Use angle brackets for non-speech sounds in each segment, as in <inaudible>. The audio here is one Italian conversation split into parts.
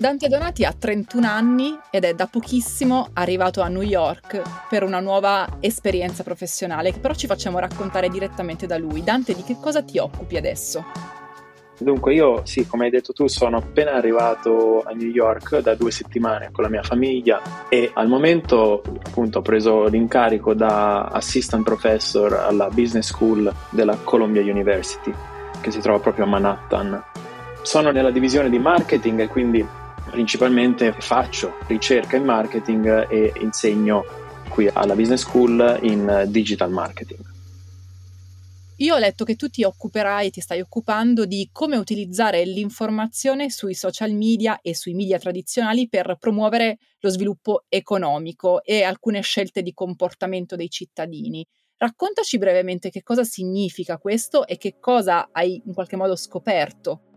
Dante Donati ha 31 anni ed è da pochissimo arrivato a New York per una nuova esperienza professionale che però ci facciamo raccontare direttamente da lui. Dante, di che cosa ti occupi adesso? Dunque io sì, come hai detto tu, sono appena arrivato a New York da due settimane con la mia famiglia e al momento appunto ho preso l'incarico da assistant professor alla business school della Columbia University che si trova proprio a Manhattan. Sono nella divisione di marketing e quindi principalmente faccio ricerca in marketing e insegno qui alla Business School in digital marketing. Io ho letto che tu ti occuperai, ti stai occupando di come utilizzare l'informazione sui social media e sui media tradizionali per promuovere lo sviluppo economico e alcune scelte di comportamento dei cittadini. Raccontaci brevemente che cosa significa questo e che cosa hai in qualche modo scoperto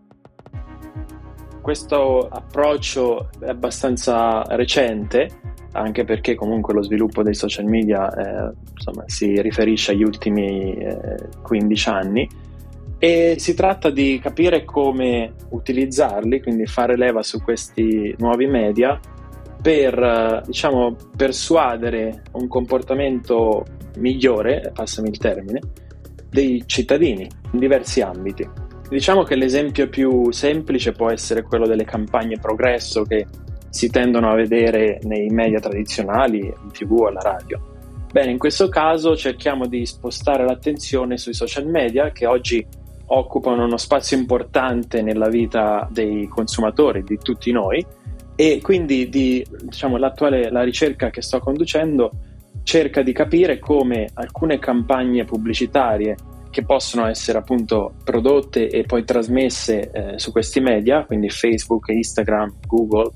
questo approccio è abbastanza recente, anche perché comunque lo sviluppo dei social media eh, insomma, si riferisce agli ultimi eh, 15 anni e si tratta di capire come utilizzarli, quindi fare leva su questi nuovi media per diciamo, persuadere un comportamento migliore, passami il termine, dei cittadini in diversi ambiti. Diciamo che l'esempio più semplice può essere quello delle campagne progresso che si tendono a vedere nei media tradizionali, in tv o alla radio. Bene, in questo caso cerchiamo di spostare l'attenzione sui social media che oggi occupano uno spazio importante nella vita dei consumatori, di tutti noi, e quindi di, diciamo, la ricerca che sto conducendo cerca di capire come alcune campagne pubblicitarie che possono essere appunto prodotte e poi trasmesse eh, su questi media, quindi Facebook, Instagram, Google,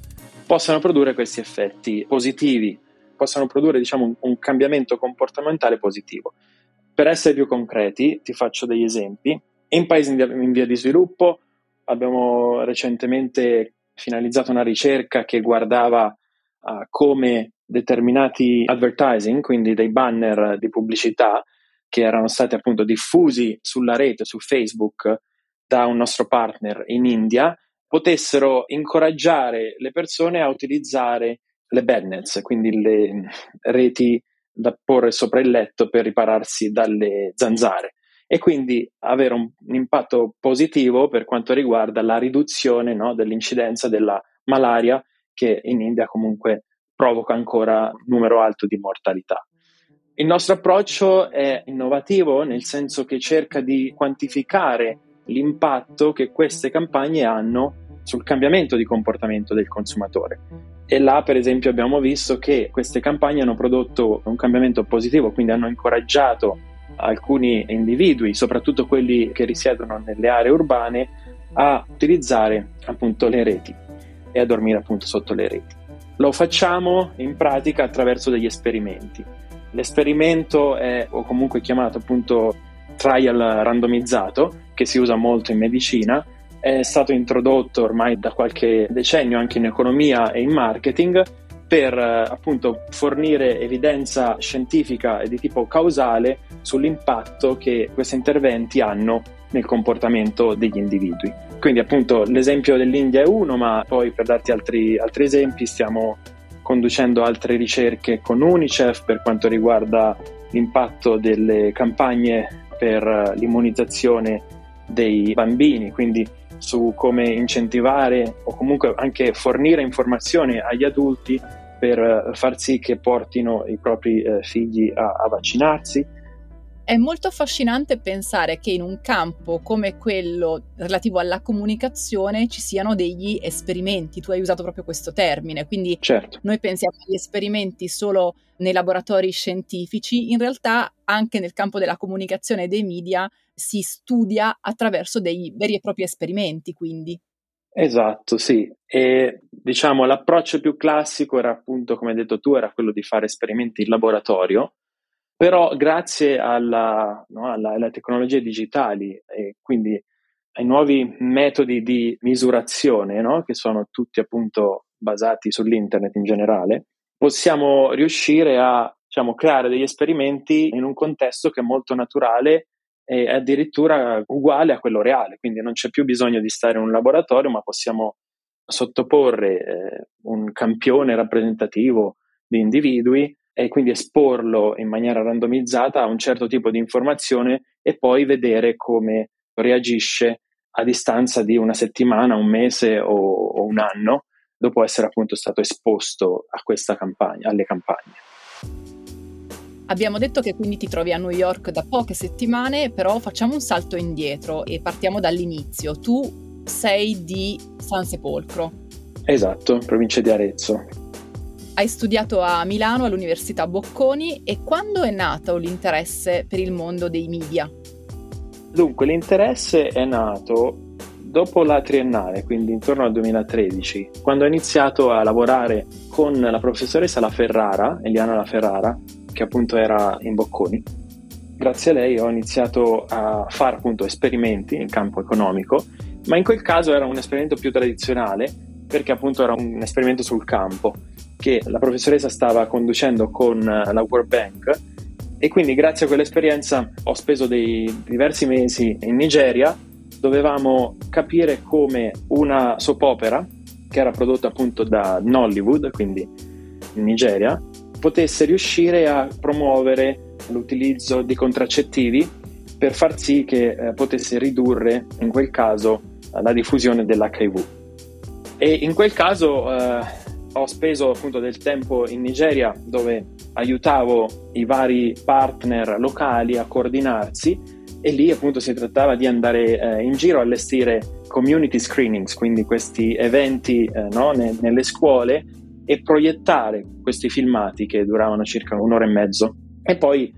possano produrre questi effetti positivi, possano produrre diciamo un, un cambiamento comportamentale positivo. Per essere più concreti, ti faccio degli esempi. In paesi in via di sviluppo abbiamo recentemente finalizzato una ricerca che guardava uh, come determinati advertising, quindi dei banner di pubblicità, che erano stati appunto diffusi sulla rete, su Facebook, da un nostro partner in India, potessero incoraggiare le persone a utilizzare le bed quindi le reti da porre sopra il letto per ripararsi dalle zanzare e quindi avere un, un impatto positivo per quanto riguarda la riduzione no, dell'incidenza della malaria che in India comunque provoca ancora un numero alto di mortalità. Il nostro approccio è innovativo nel senso che cerca di quantificare l'impatto che queste campagne hanno sul cambiamento di comportamento del consumatore. E là, per esempio, abbiamo visto che queste campagne hanno prodotto un cambiamento positivo, quindi hanno incoraggiato alcuni individui, soprattutto quelli che risiedono nelle aree urbane, a utilizzare appunto le reti e a dormire appunto sotto le reti. Lo facciamo in pratica attraverso degli esperimenti. L'esperimento è o comunque chiamato appunto trial randomizzato, che si usa molto in medicina, è stato introdotto ormai da qualche decennio anche in economia e in marketing per appunto fornire evidenza scientifica e di tipo causale sull'impatto che questi interventi hanno nel comportamento degli individui. Quindi appunto l'esempio dell'India è uno, ma poi per darti altri, altri esempi stiamo conducendo altre ricerche con UNICEF per quanto riguarda l'impatto delle campagne per l'immunizzazione dei bambini, quindi su come incentivare o comunque anche fornire informazioni agli adulti per far sì che portino i propri eh, figli a, a vaccinarsi è molto affascinante pensare che in un campo come quello relativo alla comunicazione ci siano degli esperimenti. Tu hai usato proprio questo termine, quindi certo. noi pensiamo agli esperimenti solo nei laboratori scientifici, in realtà anche nel campo della comunicazione e dei media si studia attraverso dei veri e propri esperimenti, quindi. Esatto, sì. E diciamo l'approccio più classico era appunto, come hai detto tu, era quello di fare esperimenti in laboratorio, però grazie alla, no, alla, alle tecnologie digitali e quindi ai nuovi metodi di misurazione, no, che sono tutti appunto basati sull'internet in generale, possiamo riuscire a diciamo, creare degli esperimenti in un contesto che è molto naturale e addirittura uguale a quello reale, quindi non c'è più bisogno di stare in un laboratorio, ma possiamo sottoporre eh, un campione rappresentativo di individui e quindi esporlo in maniera randomizzata a un certo tipo di informazione e poi vedere come reagisce a distanza di una settimana, un mese o, o un anno dopo essere appunto stato esposto a questa campagna, alle campagne. Abbiamo detto che quindi ti trovi a New York da poche settimane, però facciamo un salto indietro e partiamo dall'inizio. Tu sei di San Sepolcro. Esatto, provincia di Arezzo. Hai studiato a Milano all'Università Bocconi e quando è nato l'interesse per il mondo dei media? Dunque, l'interesse è nato dopo la triennale, quindi intorno al 2013, quando ho iniziato a lavorare con la professoressa La Ferrara, Eliana La Ferrara, che appunto era in Bocconi. Grazie a lei ho iniziato a fare appunto esperimenti in campo economico, ma in quel caso era un esperimento più tradizionale perché appunto era un esperimento sul campo che la professoressa stava conducendo con la World Bank e quindi grazie a quell'esperienza ho speso dei diversi mesi in Nigeria dovevamo capire come una soap opera che era prodotta appunto da Nollywood, quindi in Nigeria, potesse riuscire a promuovere l'utilizzo di contraccettivi per far sì che eh, potesse ridurre in quel caso la diffusione dell'HIV. E in quel caso eh, ho speso appunto del tempo in Nigeria dove aiutavo i vari partner locali a coordinarsi e lì appunto si trattava di andare eh, in giro a allestire community screenings, quindi questi eventi eh, no, ne, nelle scuole e proiettare questi filmati che duravano circa un'ora e mezzo. E poi,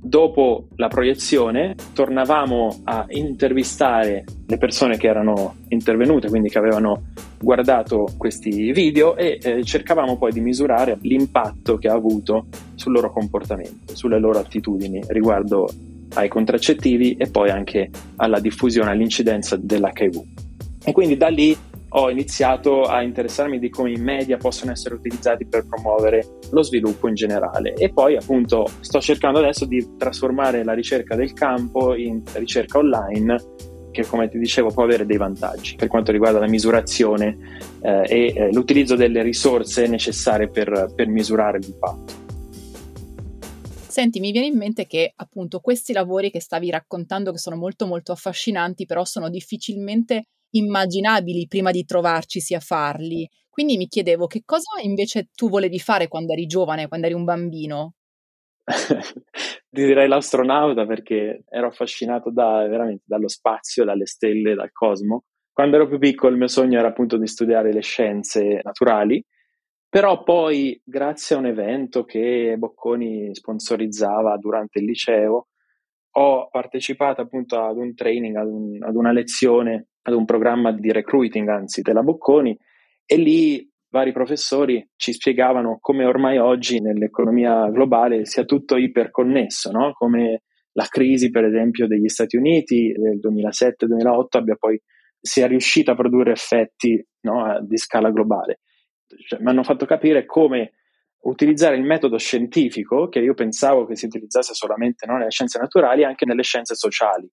dopo la proiezione, tornavamo a intervistare le persone che erano intervenute, quindi che avevano guardato questi video e eh, cercavamo poi di misurare l'impatto che ha avuto sul loro comportamento, sulle loro attitudini riguardo ai contraccettivi e poi anche alla diffusione, all'incidenza dell'HIV. E quindi da lì ho iniziato a interessarmi di come i media possono essere utilizzati per promuovere lo sviluppo in generale e poi appunto sto cercando adesso di trasformare la ricerca del campo in ricerca online che come ti dicevo può avere dei vantaggi per quanto riguarda la misurazione eh, e eh, l'utilizzo delle risorse necessarie per, per misurare l'impatto. Senti, mi viene in mente che appunto questi lavori che stavi raccontando, che sono molto molto affascinanti, però sono difficilmente immaginabili prima di trovarci a farli. Quindi mi chiedevo che cosa invece tu volevi fare quando eri giovane, quando eri un bambino? <laughs> Ti direi l'astronauta perché ero affascinato da, veramente dallo spazio, dalle stelle, dal cosmo. Quando ero più piccolo il mio sogno era appunto di studiare le scienze naturali, però poi grazie a un evento che Bocconi sponsorizzava durante il liceo, ho partecipato appunto ad un training, ad, un, ad una lezione ad un programma di recruiting, anzi, della Bocconi, e lì vari professori ci spiegavano come ormai oggi nell'economia globale sia tutto iperconnesso, no? come la crisi, per esempio, degli Stati Uniti del 2007-2008 abbia poi sia riuscita a produrre effetti no? di scala globale. Cioè, mi hanno fatto capire come utilizzare il metodo scientifico, che io pensavo che si utilizzasse solamente no, nelle scienze naturali, anche nelle scienze sociali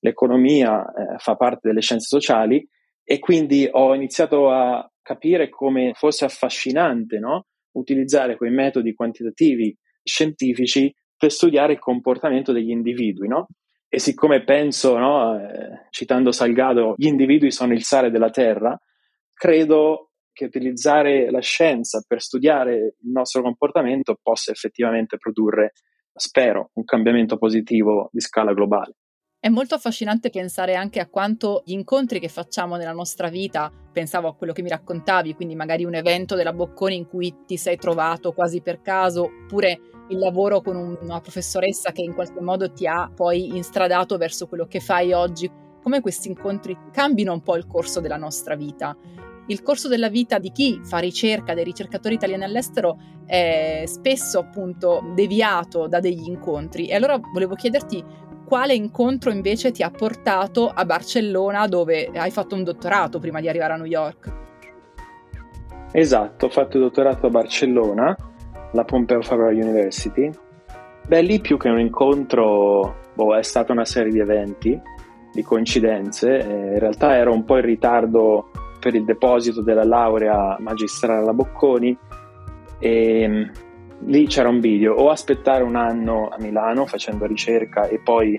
l'economia eh, fa parte delle scienze sociali e quindi ho iniziato a capire come fosse affascinante no? utilizzare quei metodi quantitativi scientifici per studiare il comportamento degli individui. No? E siccome penso, no, eh, citando Salgado, gli individui sono il sale della terra, credo che utilizzare la scienza per studiare il nostro comportamento possa effettivamente produrre, spero, un cambiamento positivo di scala globale. È molto affascinante pensare anche a quanto gli incontri che facciamo nella nostra vita, pensavo a quello che mi raccontavi, quindi magari un evento della Bocconi in cui ti sei trovato quasi per caso, oppure il lavoro con una professoressa che in qualche modo ti ha poi instradato verso quello che fai oggi. come questi incontri cambino un po' il corso della nostra vita. Il corso della vita di chi fa ricerca, dei ricercatori italiani all'estero, è spesso appunto deviato da degli incontri. E allora volevo chiederti quale incontro invece ti ha portato a Barcellona dove hai fatto un dottorato prima di arrivare a New York. Esatto, ho fatto il dottorato a Barcellona, la Pompeo Fabra University. Beh, lì più che un incontro, boh, è stata una serie di eventi, di coincidenze. Eh, in realtà ero un po' in ritardo per il deposito della laurea magistrale alla Bocconi e mm, lì c'era un video o aspettare un anno a Milano facendo ricerca e poi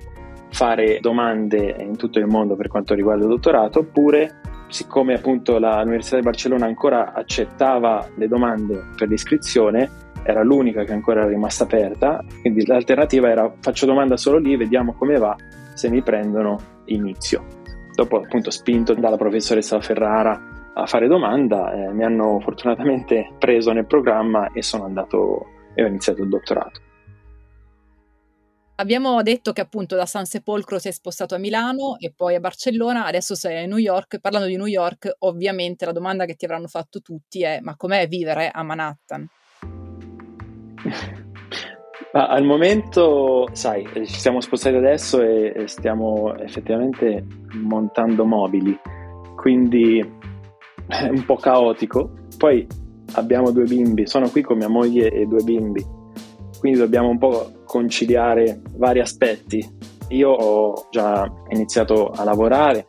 fare domande in tutto il mondo per quanto riguarda il dottorato oppure siccome appunto l'Università di Barcellona ancora accettava le domande per l'iscrizione, era l'unica che ancora era rimasta aperta, quindi l'alternativa era faccio domanda solo lì, vediamo come va, se mi prendono inizio. Dopo appunto spinto dalla professoressa Ferrara a fare domanda, eh, mi hanno fortunatamente preso nel programma e sono andato e ho iniziato il dottorato. Abbiamo detto che appunto da San Sepolcro sei spostato a Milano e poi a Barcellona, adesso sei a New York. Parlando di New York, ovviamente la domanda che ti avranno fatto tutti è: ma com'è vivere a Manhattan? <laughs> Ma al momento, sai, ci siamo spostati adesso e, stiamo effettivamente montando mobili, quindi <laughs> un po' caotico. Poi abbiamo due bimbi, sono qui con mia moglie e due bimbi quindi dobbiamo un po' conciliare vari aspetti. Io ho già iniziato a lavorare,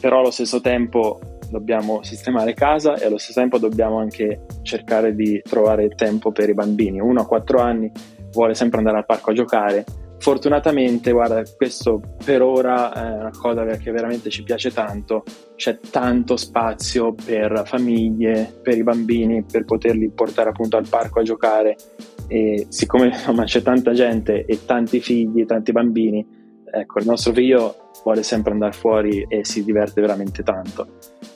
però allo stesso tempo dobbiamo sistemare casa e allo stesso tempo dobbiamo anche cercare di trovare tempo per i bambini. Uno a quattro anni vuole sempre andare al parco a giocare. Fortunatamente, guarda, questo per ora è una cosa che veramente ci piace tanto. C'è tanto spazio per famiglie, per i bambini, per poterli portare appunto al parco a giocare e siccome <laughs> insomma, c'è tanta gente e tanti figli, tanti bambini, ecco, il nostro figlio vuole sempre andare fuori e si diverte veramente tanto.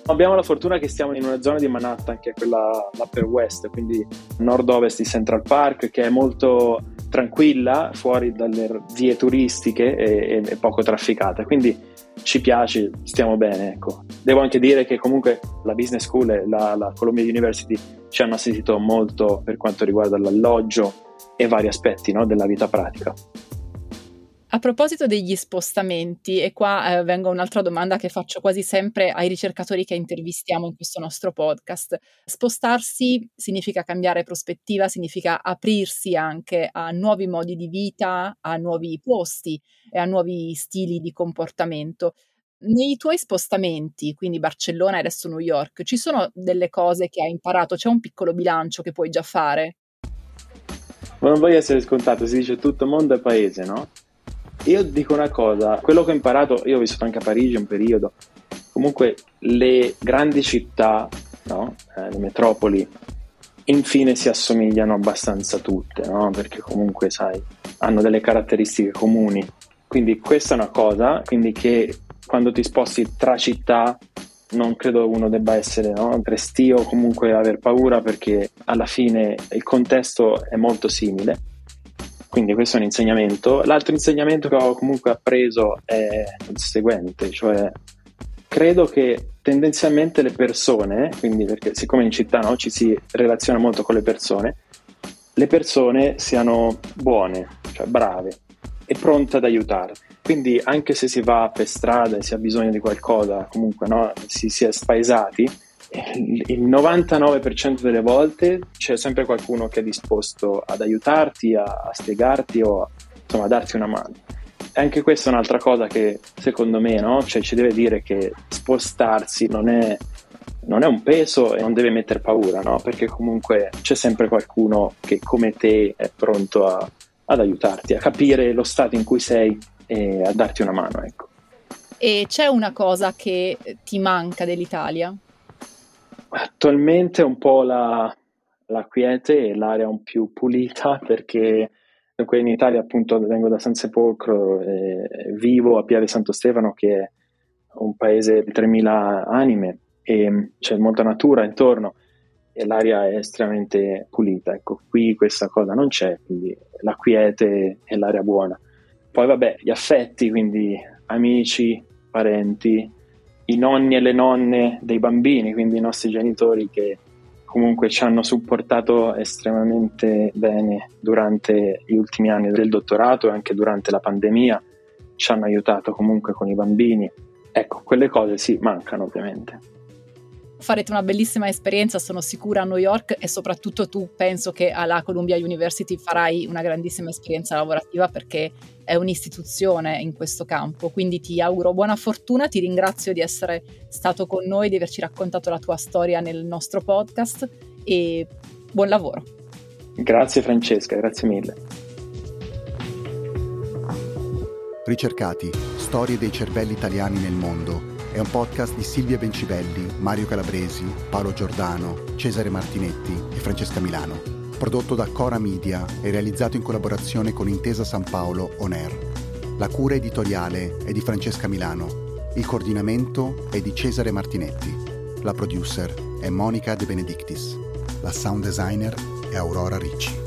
Abbiamo la fortuna che stiamo in una zona di Manhattan che è quella l'Upper West, quindi nord-ovest di Central Park, che è molto tranquilla, fuori dalle vie turistiche e, e poco trafficata. Quindi ci piace, stiamo bene. Ecco. Devo anche dire che comunque la Business School e la, la Columbia University ci hanno assistito molto per quanto riguarda l'alloggio e vari aspetti no, della vita pratica. A proposito degli spostamenti, e qua eh, vengo a un'altra domanda che faccio quasi sempre ai ricercatori che intervistiamo in questo nostro podcast. Spostarsi significa cambiare prospettiva, significa aprirsi anche a nuovi modi di vita, a nuovi posti e a nuovi stili di comportamento. Nei tuoi spostamenti, quindi Barcellona e adesso New York, ci sono delle cose che hai imparato? C'è un piccolo bilancio che puoi già fare? Ma non voglio essere scontato, si dice tutto mondo è paese, no? Io dico una cosa, quello che ho imparato, io ho vissuto anche a Parigi un periodo, comunque le grandi città, no? eh, le metropoli, infine si assomigliano abbastanza tutte, no? perché comunque sai, hanno delle caratteristiche comuni. Quindi questa è una cosa, quindi che quando ti sposti tra città non credo uno debba essere no? restio o comunque aver paura perché alla fine il contesto è molto simile quindi questo è un insegnamento. L'altro insegnamento che ho comunque appreso è il seguente, cioè credo che tendenzialmente le persone, quindi perché siccome in città no, ci si relaziona molto con le persone, le persone siano buone, cioè brave e pronte ad aiutare. Quindi anche se si va per strada e si ha bisogno di qualcosa, comunque no, si, si è spaesati, il 99% delle volte c'è sempre qualcuno che è disposto ad aiutarti, a, a spiegarti o a, insomma, a darti una mano. E anche questa è un'altra cosa che secondo me no? cioè, ci deve dire che spostarsi non è, non è un peso e non deve mettere paura, no? perché comunque c'è sempre qualcuno che come te è pronto a, ad aiutarti, a capire lo stato in cui sei e a darti una mano. Ecco. E c'è una cosa che ti manca dell'Italia? Attualmente un po' la, la quiete e l'aria un più pulita perché qui in Italia appunto vengo da San Sepolcro e vivo a Piave Santo Stefano che è un paese di 3.000 anime e c'è molta natura intorno e l'aria è estremamente pulita. Ecco, qui questa cosa non c'è, quindi la quiete e l'aria buona. Poi vabbè, gli affetti, quindi amici, parenti, i nonni e le nonne dei bambini, quindi i nostri genitori che comunque ci hanno supportato estremamente bene durante gli ultimi anni del dottorato e anche durante la pandemia, ci hanno aiutato comunque con i bambini. Ecco, quelle cose sì, mancano ovviamente. Farete una bellissima esperienza, sono sicura, a New York e soprattutto tu penso che alla Columbia University farai una grandissima esperienza lavorativa perché è un'istituzione in questo campo. Quindi ti auguro buona fortuna, ti ringrazio di essere stato con noi, di averci raccontato la tua storia nel nostro podcast e buon lavoro. Grazie Francesca, grazie mille. Ricercati, storie dei cervelli italiani nel mondo è un podcast di Silvia Bencibelli, Mario Calabresi, Paolo Giordano, Cesare Martinetti e Francesca Milano. Prodotto da Cora Media e realizzato in collaborazione con Intesa San Paolo On Air. La cura editoriale è di Francesca Milano. Il coordinamento è di Cesare Martinetti. La producer è Monica De Benedictis. La sound designer è Aurora Ricci.